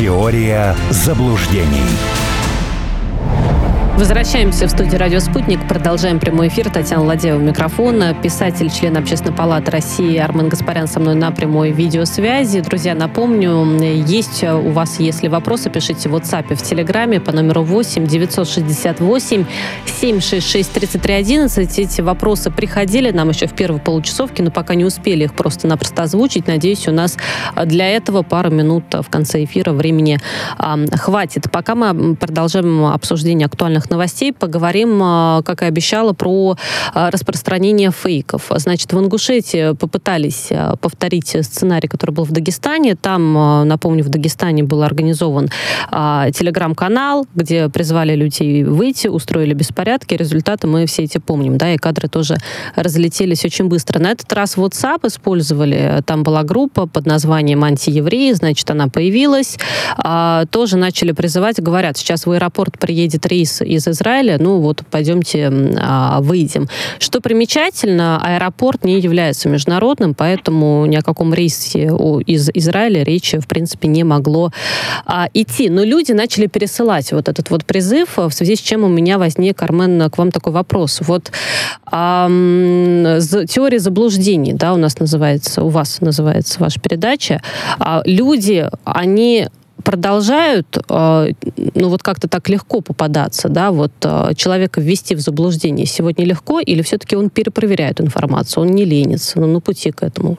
Теория заблуждений. Возвращаемся в студию «Радио Спутник». Продолжаем прямой эфир. Татьяна Ладеева, микрофон. Писатель, член Общественной палаты России Армен Гаспарян со мной на прямой видеосвязи. Друзья, напомню, есть у вас, если вопросы, пишите в WhatsApp в Телеграме по номеру 8 968 766 3311. Эти вопросы приходили нам еще в первой получасовке, но пока не успели их просто-напросто озвучить. Надеюсь, у нас для этого пару минут в конце эфира времени а, хватит. Пока мы продолжаем обсуждение актуальных новостей поговорим, а, как и обещала, про а, распространение фейков. Значит, в Ингушетии попытались а, повторить сценарий, который был в Дагестане. Там, напомню, в Дагестане был организован телеграм-канал, где призвали людей выйти, устроили беспорядки. Результаты мы все эти помним, да, и кадры тоже разлетелись очень быстро. На этот раз WhatsApp использовали. Там была группа под названием «Антиевреи», значит, она появилась. Тоже начали призывать, говорят, сейчас в аэропорт приедет рейс из Израиля, ну вот пойдемте а, выйдем. Что примечательно, аэропорт не является международным, поэтому ни о каком рейсе из Израиля речи, в принципе, не могло а, идти. Но люди начали пересылать вот этот вот призыв, в связи с чем у меня возник, Армен, к вам такой вопрос. Вот а, теория заблуждений, да, у нас называется, у вас называется ваша передача. А, люди, они продолжают, э, ну вот как-то так легко попадаться, да, вот э, человека ввести в заблуждение сегодня легко, или все-таки он перепроверяет информацию, он не ленится, ну, на пути к этому?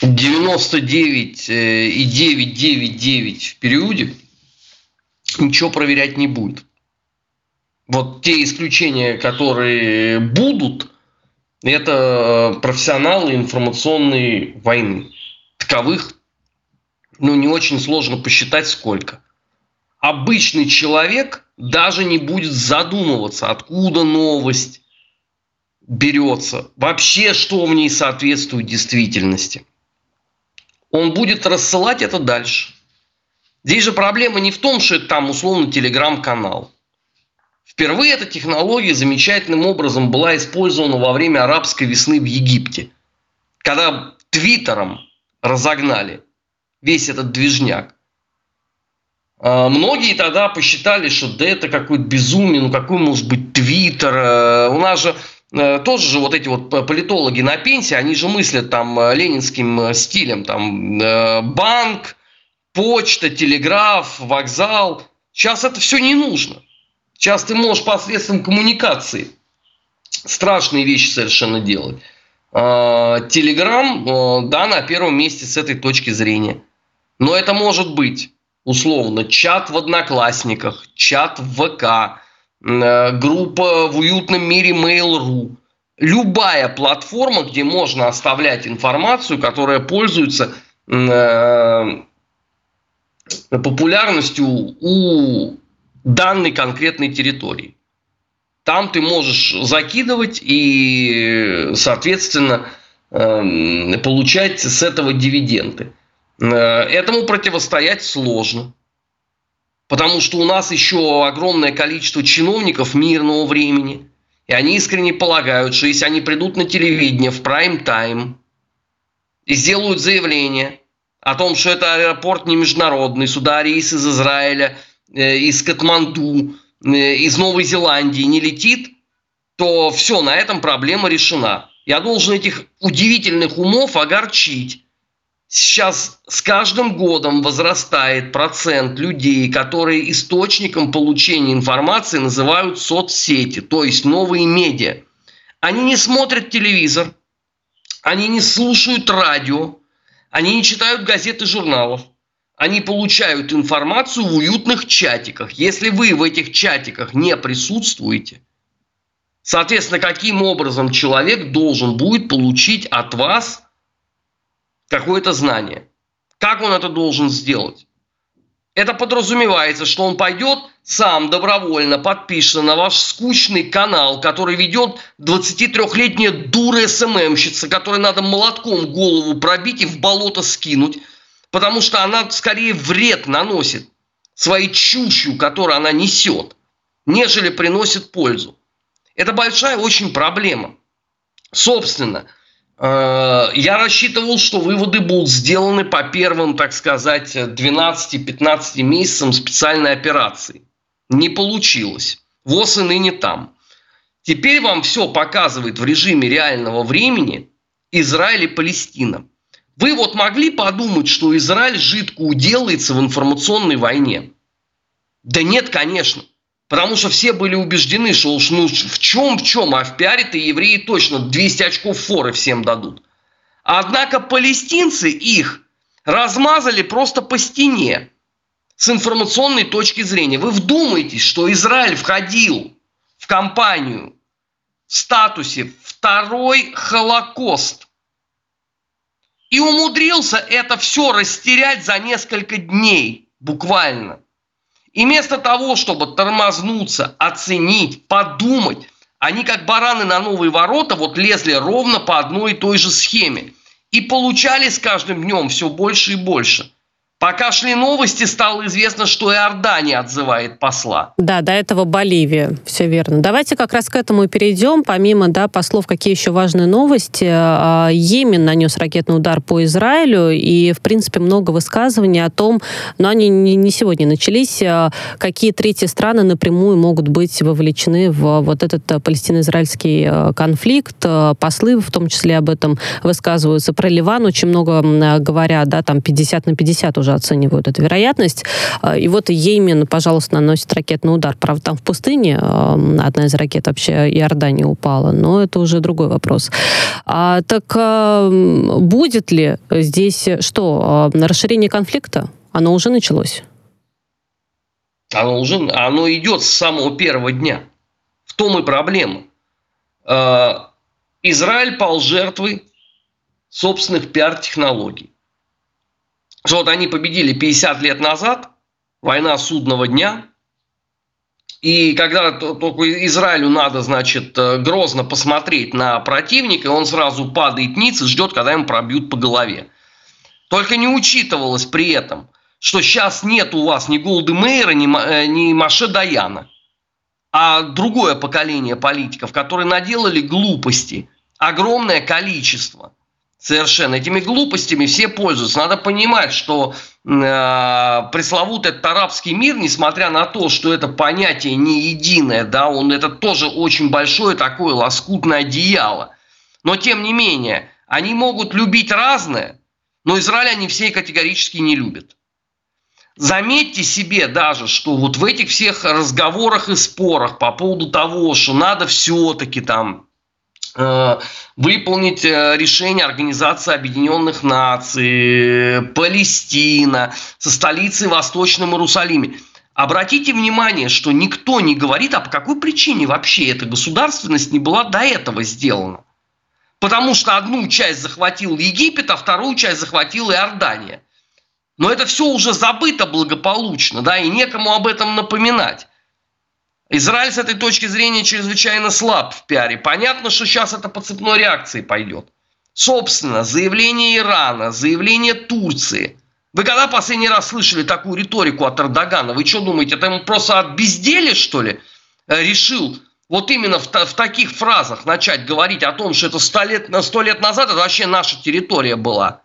99,999 в периоде ничего проверять не будет. Вот те исключения, которые будут, это профессионалы информационной войны. Таковых ну, не очень сложно посчитать сколько. Обычный человек даже не будет задумываться, откуда новость берется, вообще что в ней соответствует действительности. Он будет рассылать это дальше. Здесь же проблема не в том, что это там условно телеграм-канал. Впервые эта технология замечательным образом была использована во время арабской весны в Египте, когда твиттером разогнали весь этот движняк. А, многие тогда посчитали, что да это какой-то безумие, ну какой может быть Твиттер. Э, у нас же э, тоже же вот эти вот политологи на пенсии, они же мыслят там э, ленинским стилем, там банк, почта, телеграф, вокзал. Сейчас это все не нужно. Сейчас ты можешь посредством коммуникации страшные вещи совершенно делать. Телеграм, да, на первом месте с этой точки зрения. Но это может быть условно чат в Одноклассниках, чат в ВК, э, группа в уютном мире Mail.ru. Любая платформа, где можно оставлять информацию, которая пользуется э, популярностью у данной конкретной территории. Там ты можешь закидывать и, соответственно, э, получать с этого дивиденды. Э, этому противостоять сложно. Потому что у нас еще огромное количество чиновников мирного времени. И они искренне полагают, что если они придут на телевидение в прайм-тайм и сделают заявление о том, что это аэропорт не международный, сюда рейс из Израиля, э, из Катманду, э, из Новой Зеландии не летит, то все, на этом проблема решена. Я должен этих удивительных умов огорчить Сейчас с каждым годом возрастает процент людей, которые источником получения информации называют соцсети, то есть новые медиа. Они не смотрят телевизор, они не слушают радио, они не читают газеты журналов. Они получают информацию в уютных чатиках. Если вы в этих чатиках не присутствуете, соответственно, каким образом человек должен будет получить от вас – какое-то знание. Как он это должен сделать? Это подразумевается, что он пойдет сам добровольно подпишется на ваш скучный канал, который ведет 23-летняя дура СММщица, которой надо молотком голову пробить и в болото скинуть, потому что она скорее вред наносит своей чушью, которую она несет, нежели приносит пользу. Это большая очень проблема. Собственно, я рассчитывал, что выводы будут сделаны по первым, так сказать, 12-15 месяцам специальной операции. Не получилось. ВОЗ и ныне там. Теперь вам все показывает в режиме реального времени Израиль и Палестина. Вы вот могли подумать, что Израиль жидко уделается в информационной войне? Да нет, конечно. Потому что все были убеждены, что уж ну в чем в чем, а в пиаре-то евреи точно 200 очков форы всем дадут. Однако палестинцы их размазали просто по стене с информационной точки зрения. Вы вдумайтесь, что Израиль входил в кампанию в статусе второй Холокост и умудрился это все растерять за несколько дней, буквально. И вместо того, чтобы тормознуться, оценить, подумать, они как бараны на новые ворота вот лезли ровно по одной и той же схеме. И получали с каждым днем все больше и больше – Пока шли новости, стало известно, что Иордания отзывает посла. Да, до этого Боливия, все верно. Давайте как раз к этому и перейдем. Помимо да, послов, какие еще важные новости? А, Йемен нанес ракетный удар по Израилю, и, в принципе, много высказываний о том, но они не сегодня начались, а, какие третьи страны напрямую могут быть вовлечены в вот этот палестино-израильский а, конфликт. Послы в том числе об этом высказываются. Про Ливан очень много говорят, да, там 50 на 50 уже тоже оценивают эту вероятность. А, и вот Йемен, пожалуйста, наносит ракетный удар. Правда, там в пустыне одна из ракет вообще Иордании упала, но это уже другой вопрос. А, так а, будет ли здесь что? Расширение конфликта? Оно уже началось? Оно уже оно идет с самого первого дня. В том и проблема. Израиль пал жертвой собственных пиар-технологий что вот они победили 50 лет назад, война судного дня, и когда только Израилю надо, значит, э, грозно посмотреть на противника, он сразу падает ниц и ждет, когда ему пробьют по голове. Только не учитывалось при этом, что сейчас нет у вас ни Голды Мейера, ни, э, ни Маше Даяна, а другое поколение политиков, которые наделали глупости, огромное количество – Совершенно. Этими глупостями все пользуются. Надо понимать, что э, пресловутый этот арабский мир, несмотря на то, что это понятие не единое, да, он это тоже очень большое такое лоскутное одеяло. Но тем не менее, они могут любить разное, но Израиль они все категорически не любят. Заметьте себе даже, что вот в этих всех разговорах и спорах по поводу того, что надо все-таки там выполнить э, решение Организации Объединенных Наций, Палестина, со столицей Восточном Иерусалиме. Обратите внимание, что никто не говорит, а по какой причине вообще эта государственность не была до этого сделана. Потому что одну часть захватил Египет, а вторую часть захватила Иордания. Но это все уже забыто благополучно, да, и некому об этом напоминать. Израиль с этой точки зрения чрезвычайно слаб в пиаре. Понятно, что сейчас это по цепной реакции пойдет. Собственно, заявление Ирана, заявление Турции. Вы когда последний раз слышали такую риторику от Эрдогана? Вы что думаете, это ему просто от безделия, что ли, э, решил вот именно в, в таких фразах начать говорить о том, что это сто лет, лет назад это вообще наша территория была.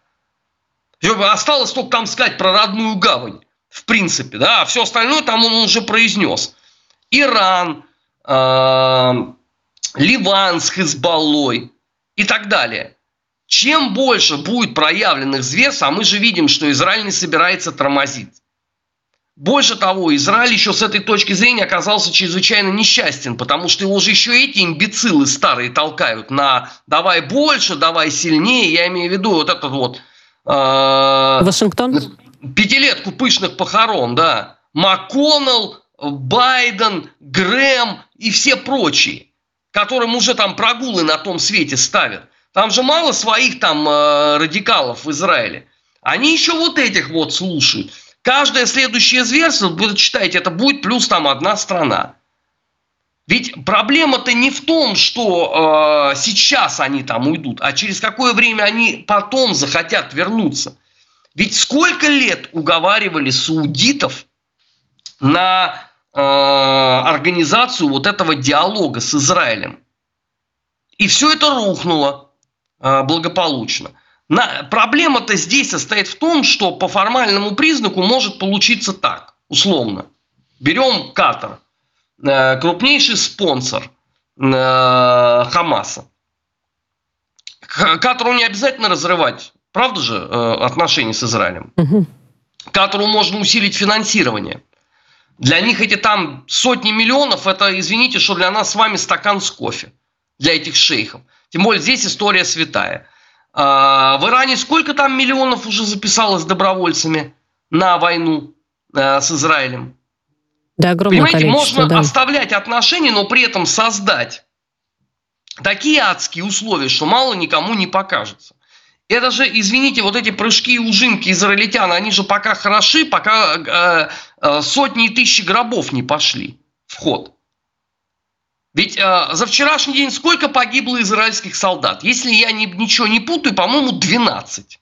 Осталось только там сказать про родную гавань, в принципе, да, а все остальное там он уже произнес. Иран, э, Ливан с Хизбаллой и так далее. Чем больше будет проявленных зверств, а мы же видим, что Израиль не собирается тормозить. Больше того, Израиль еще с этой точки зрения оказался чрезвычайно несчастен, потому что его же еще эти имбецилы старые толкают на «давай больше, давай сильнее». Я имею в виду вот этот вот... Э, Вашингтон? Пятилетку пышных похорон, да. МакКоннелл, Байден, Грэм и все прочие, которым уже там прогулы на том свете ставят. Там же мало своих там э, радикалов в Израиле. Они еще вот этих вот слушают. Каждое следующее зверство, вы читаете, это будет плюс там одна страна. Ведь проблема-то не в том, что э, сейчас они там уйдут, а через какое время они потом захотят вернуться. Ведь сколько лет уговаривали саудитов на э, организацию вот этого диалога с Израилем. И все это рухнуло. благополучно. Проблема-то здесь состоит в том, что по формальному признаку может получиться так, условно. Берем Катар, крупнейший спонсор Хамаса. Катару не обязательно разрывать, правда же, отношения с Израилем. Угу. Катару можно усилить финансирование. Для них эти там сотни миллионов, это, извините, что для нас с вами стакан с кофе. Для этих шейхов. Тем более здесь история святая. А, в Иране сколько там миллионов уже записалось добровольцами на войну а, с Израилем? Да, огромное Понимаете, можно да. оставлять отношения, но при этом создать такие адские условия, что мало никому не покажется. Это же, извините, вот эти прыжки и ужимки израильтян, они же пока хороши, пока э, э, сотни и тысячи гробов не пошли в ход. Ведь э, за вчерашний день сколько погибло израильских солдат? Если я не, ничего не путаю, по-моему, 12.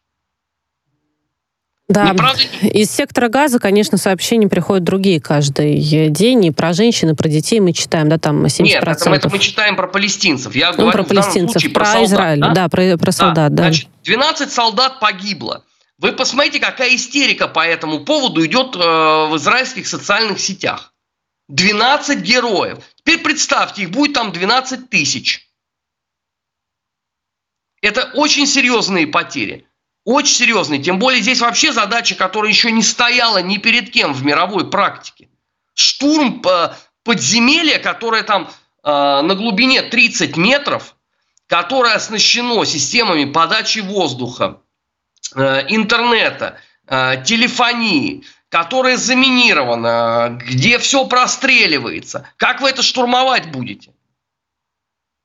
Да, из сектора газа, конечно, сообщения приходят другие каждый день. И про женщин, и про детей мы читаем, да, там 70%. Нет, это, это мы читаем про палестинцев. Я ну, говорю про палестинцев, случае, про, про Израиль, да, да про, про солдат, да. Значит, 12 солдат погибло. Вы посмотрите, какая истерика по этому поводу идет э, в израильских социальных сетях. 12 героев. Теперь представьте, их будет там 12 тысяч. Это очень серьезные потери. Очень серьезный. Тем более здесь вообще задача, которая еще не стояла ни перед кем в мировой практике. Штурм подземелья, которое там э, на глубине 30 метров, которое оснащено системами подачи воздуха, э, интернета, э, телефонии, которое заминировано, где все простреливается. Как вы это штурмовать будете?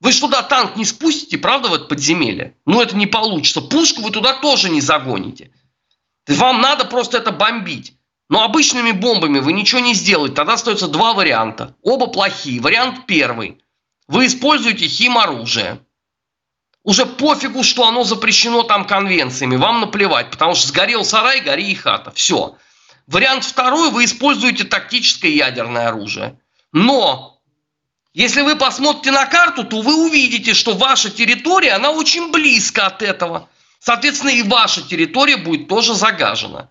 Вы же туда танк не спустите, правда, в это подземелье? Ну, это не получится. Пушку вы туда тоже не загоните. Вам надо просто это бомбить. Но обычными бомбами вы ничего не сделаете. Тогда остается два варианта. Оба плохие. Вариант первый. Вы используете химоружие. Уже пофигу, что оно запрещено там конвенциями. Вам наплевать, потому что сгорел сарай, гори и хата. Все. Вариант второй. Вы используете тактическое ядерное оружие. Но если вы посмотрите на карту, то вы увидите, что ваша территория, она очень близко от этого. Соответственно, и ваша территория будет тоже загажена.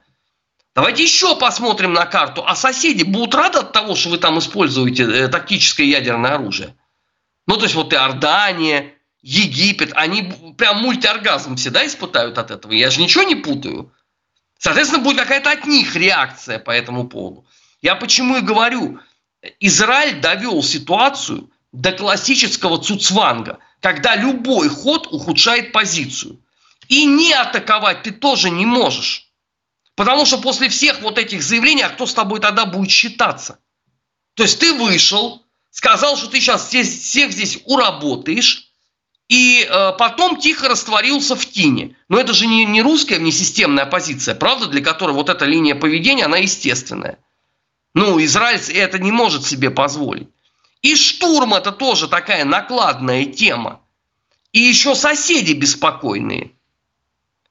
Давайте еще посмотрим на карту. А соседи будут рады от того, что вы там используете э, тактическое ядерное оружие? Ну, то есть вот Иордания, Египет, они прям мультиоргазм все, да, испытают от этого. Я же ничего не путаю. Соответственно, будет какая-то от них реакция по этому поводу. Я почему и говорю, Израиль довел ситуацию до классического цуцванга, когда любой ход ухудшает позицию. И не атаковать ты тоже не можешь. Потому что после всех вот этих заявлений, а кто с тобой тогда будет считаться? То есть ты вышел, сказал, что ты сейчас здесь, всех здесь уработаешь, и э, потом тихо растворился в тени. Но это же не, не русская внесистемная позиция, правда, для которой вот эта линия поведения, она естественная. Ну, Израиль это не может себе позволить. И штурм это тоже такая накладная тема. И еще соседи беспокойные,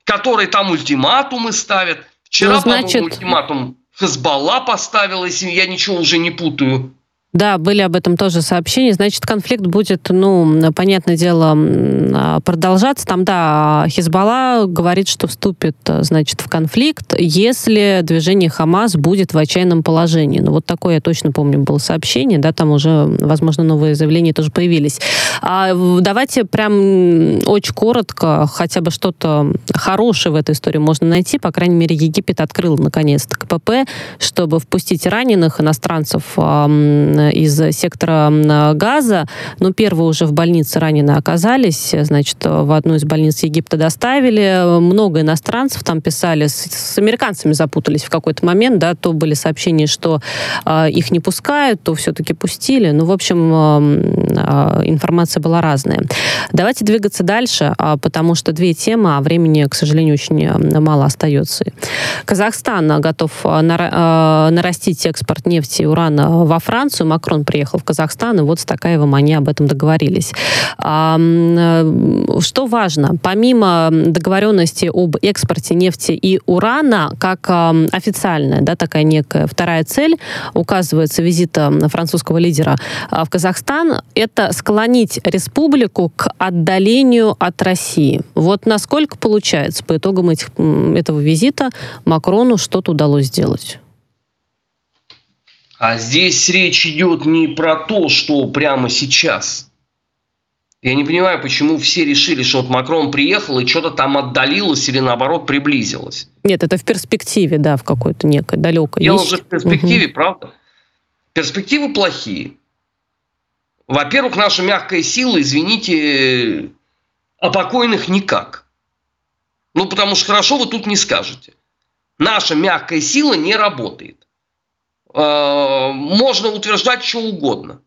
которые там ультиматумы ставят. Вчера, ну, значит... ультиматум Хезбалла поставил, если я ничего уже не путаю. Да, были об этом тоже сообщения. Значит, конфликт будет, ну, понятное дело, а, продолжаться. Там, да, Хизбалла говорит, что вступит, значит, в конфликт, если движение Хамас будет в отчаянном положении. Ну, вот такое, я точно помню, было сообщение, да, там уже, возможно, новые заявления тоже появились. А давайте прям очень коротко, хотя бы что-то хорошее в этой истории можно найти. По крайней мере, Египет открыл, наконец-то, КПП, чтобы впустить раненых иностранцев из сектора газа. Но первые уже в больнице ранены оказались. Значит, в одну из больниц Египта доставили. Много иностранцев там писали. С, с американцами запутались в какой-то момент. Да, то были сообщения, что э, их не пускают, то все-таки пустили. Ну, в общем, э, информация была разная. Давайте двигаться дальше, э, потому что две темы, а времени, к сожалению, очень мало остается. Казахстан готов нарастить экспорт нефти и урана во Францию Макрон приехал в Казахстан, и вот с Такаевым они об этом договорились. А, что важно? Помимо договоренности об экспорте нефти и урана, как официальная, да, такая некая вторая цель, указывается визита французского лидера в Казахстан, это склонить республику к отдалению от России. Вот насколько получается по итогам этих, этого визита Макрону что-то удалось сделать? А здесь речь идет не про то, что прямо сейчас. Я не понимаю, почему все решили, что вот Макрон приехал и что-то там отдалилось или наоборот приблизилось. Нет, это в перспективе, да, в какой-то некой далекой. Дело есть. же в перспективе, угу. правда? Перспективы плохие. Во-первых, наша мягкая сила, извините, о покойных никак. Ну, потому что хорошо вы тут не скажете. Наша мягкая сила не работает. Э, можно утверждать что угодно.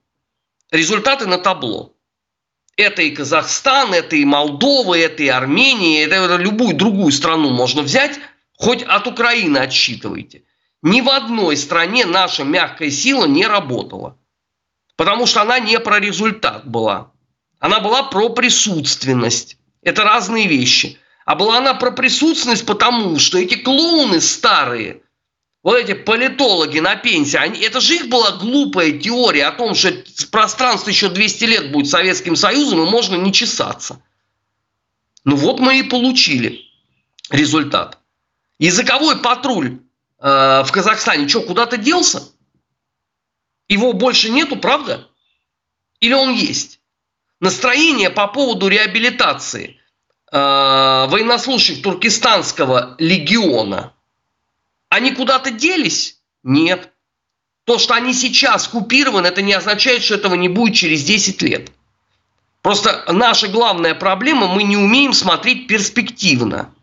Результаты на табло. Это и Казахстан, это и Молдова, это и Армения, это любую другую страну можно взять, хоть от Украины отсчитывайте. Ни в одной стране наша мягкая сила не работала. Потому что она не про результат была. Она была про присутственность. Это разные вещи. А была она про присутственность, потому что эти клоуны старые, вот эти политологи на пенсии, они, это же их была глупая теория о том, что пространство еще 200 лет будет Советским Союзом, и можно не чесаться. Ну вот мы и получили результат. Языковой патруль э, в Казахстане что, куда-то делся? Его больше нету, правда? Или он есть? Настроение по поводу реабилитации э, военнослужащих Туркестанского легиона, они куда-то делись? Нет. То, что они сейчас купированы, это не означает, что этого не будет через 10 лет. Просто наша главная проблема, мы не умеем смотреть перспективно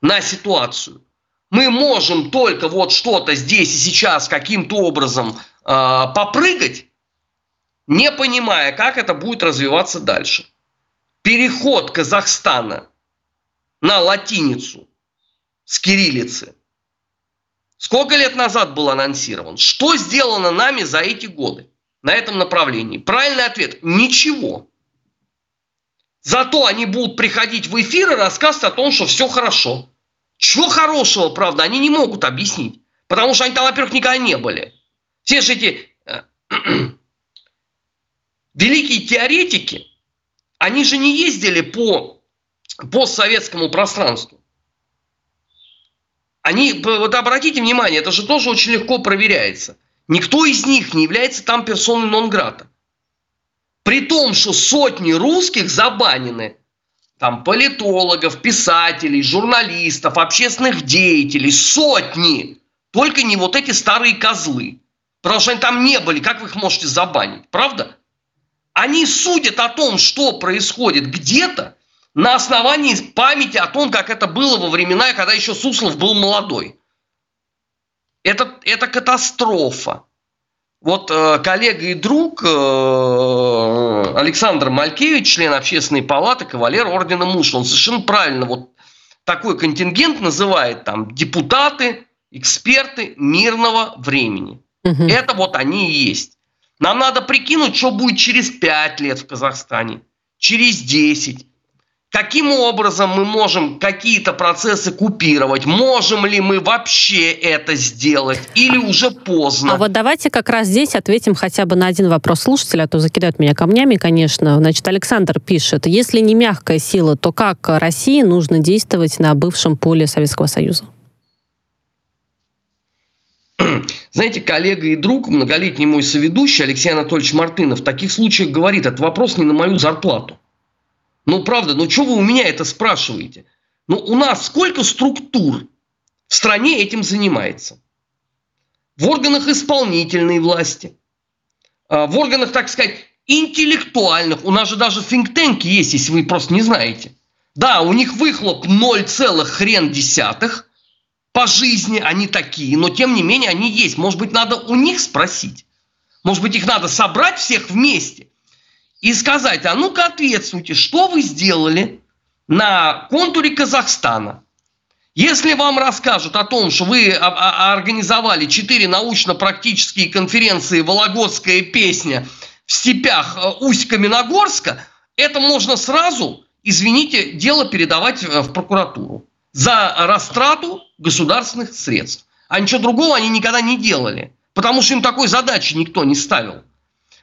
на ситуацию. Мы можем только вот что-то здесь и сейчас каким-то образом э, попрыгать, не понимая, как это будет развиваться дальше переход Казахстана на латиницу с кириллицы сколько лет назад был анонсирован? Что сделано нами за эти годы на этом направлении? Правильный ответ – ничего. Зато они будут приходить в эфир и рассказывать о том, что все хорошо. Чего хорошего, правда, они не могут объяснить. Потому что они там, во-первых, никогда не были. Все же эти э, великие теоретики, они же не ездили по постсоветскому пространству. Они, вот обратите внимание, это же тоже очень легко проверяется. Никто из них не является там персоной нон-грата. При том, что сотни русских забанены. Там политологов, писателей, журналистов, общественных деятелей. Сотни. Только не вот эти старые козлы. Потому что они там не были. Как вы их можете забанить? Правда? Они судят о том, что происходит где-то, на основании памяти о том, как это было во времена, когда еще Суслов был молодой. Это, это катастрофа. Вот э, коллега и друг э, Александр Малькевич, член общественной палаты, кавалер ордена Муш, он совершенно правильно вот такой контингент называет там депутаты, эксперты мирного времени. Угу. Это вот они и есть. Нам надо прикинуть, что будет через 5 лет в Казахстане, через 10. Каким образом мы можем какие-то процессы купировать? Можем ли мы вообще это сделать? Или уже поздно? А вот давайте как раз здесь ответим хотя бы на один вопрос слушателя, а то закидают меня камнями, конечно. Значит, Александр пишет, если не мягкая сила, то как России нужно действовать на бывшем поле Советского Союза? Знаете, коллега и друг, многолетний мой соведущий Алексей Анатольевич Мартынов в таких случаях говорит, это вопрос не на мою зарплату. Ну, правда, ну что вы у меня это спрашиваете? Ну, у нас сколько структур в стране этим занимается? В органах исполнительной власти, а, в органах, так сказать, интеллектуальных. У нас же даже финктенки есть, если вы просто не знаете. Да, у них выхлоп 0, хрен десятых – по жизни они такие, но тем не менее они есть. Может быть, надо у них спросить. Может быть, их надо собрать всех вместе и сказать, а ну-ка ответствуйте, что вы сделали на контуре Казахстана? Если вам расскажут о том, что вы организовали четыре научно-практические конференции «Вологодская песня» в степях э, Усть-Каменогорска, это можно сразу, извините, дело передавать в прокуратуру за растрату государственных средств. А ничего другого они никогда не делали, потому что им такой задачи никто не ставил.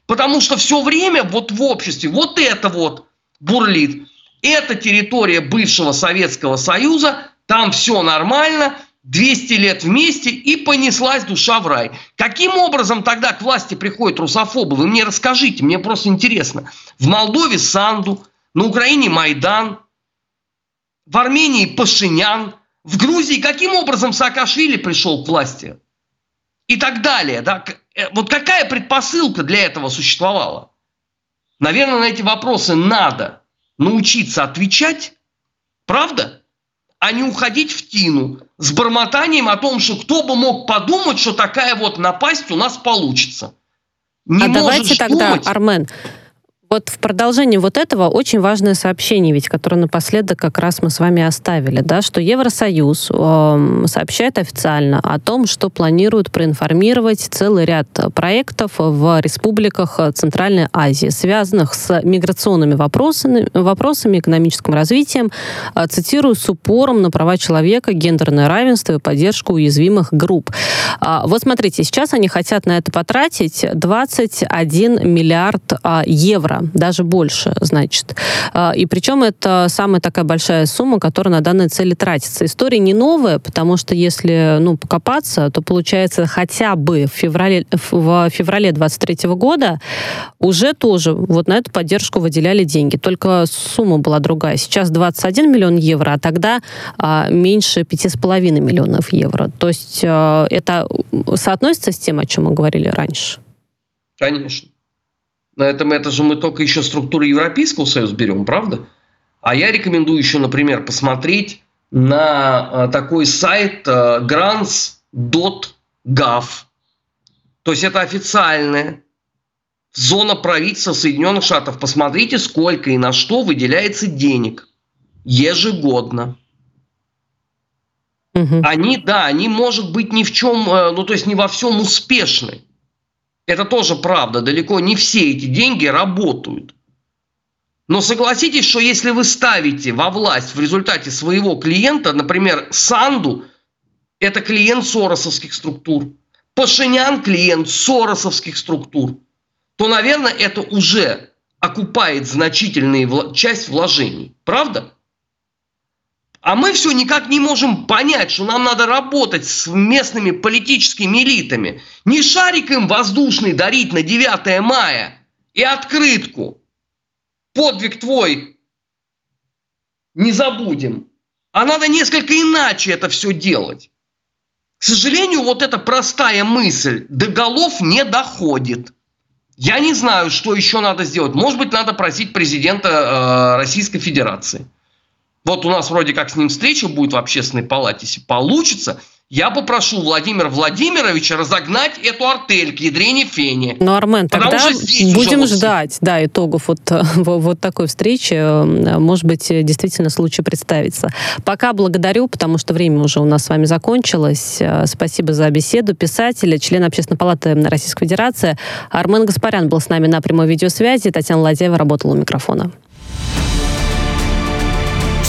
Потому что все время вот в обществе вот это вот бурлит. Это территория бывшего Советского Союза, там все нормально, 200 лет вместе и понеслась душа в рай. Каким образом тогда к власти приходят русофобы? Вы мне расскажите, мне просто интересно. В Молдове Санду, на Украине Майдан, в Армении Пашинян, в Грузии каким образом Саакашвили пришел к власти? И так далее. Да? Э, вот какая предпосылка для этого существовала? Наверное, на эти вопросы надо научиться отвечать, правда? А не уходить в тину с бормотанием о том, что кто бы мог подумать, что такая вот напасть у нас получится. Не а давайте тогда, думать... Армен, вот в продолжении вот этого очень важное сообщение, ведь, которое напоследок как раз мы с вами оставили, да, что Евросоюз э, сообщает официально о том, что планирует проинформировать целый ряд проектов в республиках Центральной Азии, связанных с миграционными вопросами, вопросами экономическим развитием, э, цитирую, с упором на права человека, гендерное равенство и поддержку уязвимых групп. Э, вот смотрите, сейчас они хотят на это потратить 21 миллиард э, евро даже больше, значит. А, и причем это самая такая большая сумма, которая на данной цели тратится. История не новая, потому что если ну, покопаться, то получается хотя бы в феврале, в феврале 23 года уже тоже вот на эту поддержку выделяли деньги. Только сумма была другая. Сейчас 21 миллион евро, а тогда а, меньше 5,5 миллионов евро. То есть а, это соотносится с тем, о чем мы говорили раньше? Конечно. На этом это же мы только еще структуру Европейского Союза берем, правда? А я рекомендую еще, например, посмотреть на э, такой сайт э, grants.gov. То есть это официальная зона правительства Соединенных Штатов. Посмотрите, сколько и на что выделяется денег ежегодно. Угу. Они, да, они, может быть, ни в чем, э, ну, то есть не во всем успешны. Это тоже правда. Далеко не все эти деньги работают. Но согласитесь, что если вы ставите во власть в результате своего клиента, например, Санду, это клиент соросовских структур, Пашинян клиент соросовских структур, то, наверное, это уже окупает значительную часть вложений. Правда? А мы все никак не можем понять, что нам надо работать с местными политическими элитами. Не шарик им воздушный дарить на 9 мая и открытку. Подвиг твой не забудем. А надо несколько иначе это все делать. К сожалению, вот эта простая мысль до голов не доходит. Я не знаю, что еще надо сделать. Может быть, надо просить президента э, Российской Федерации – вот у нас вроде как с ним встреча будет в общественной палате. Если получится, я попрошу Владимира Владимировича разогнать эту артель к ядрене фени. Ну, Армен, тогда будем ждать да, итогов вот, вот такой встречи. Может быть, действительно случай представится. Пока благодарю, потому что время уже у нас с вами закончилось. Спасибо за беседу. Писатель, член Общественной палаты Российской Федерации Армен Гаспарян был с нами на прямой видеосвязи. Татьяна Ладеева работала у микрофона.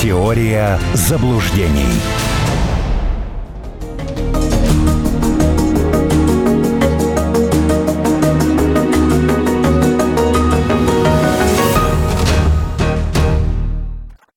Теория заблуждений.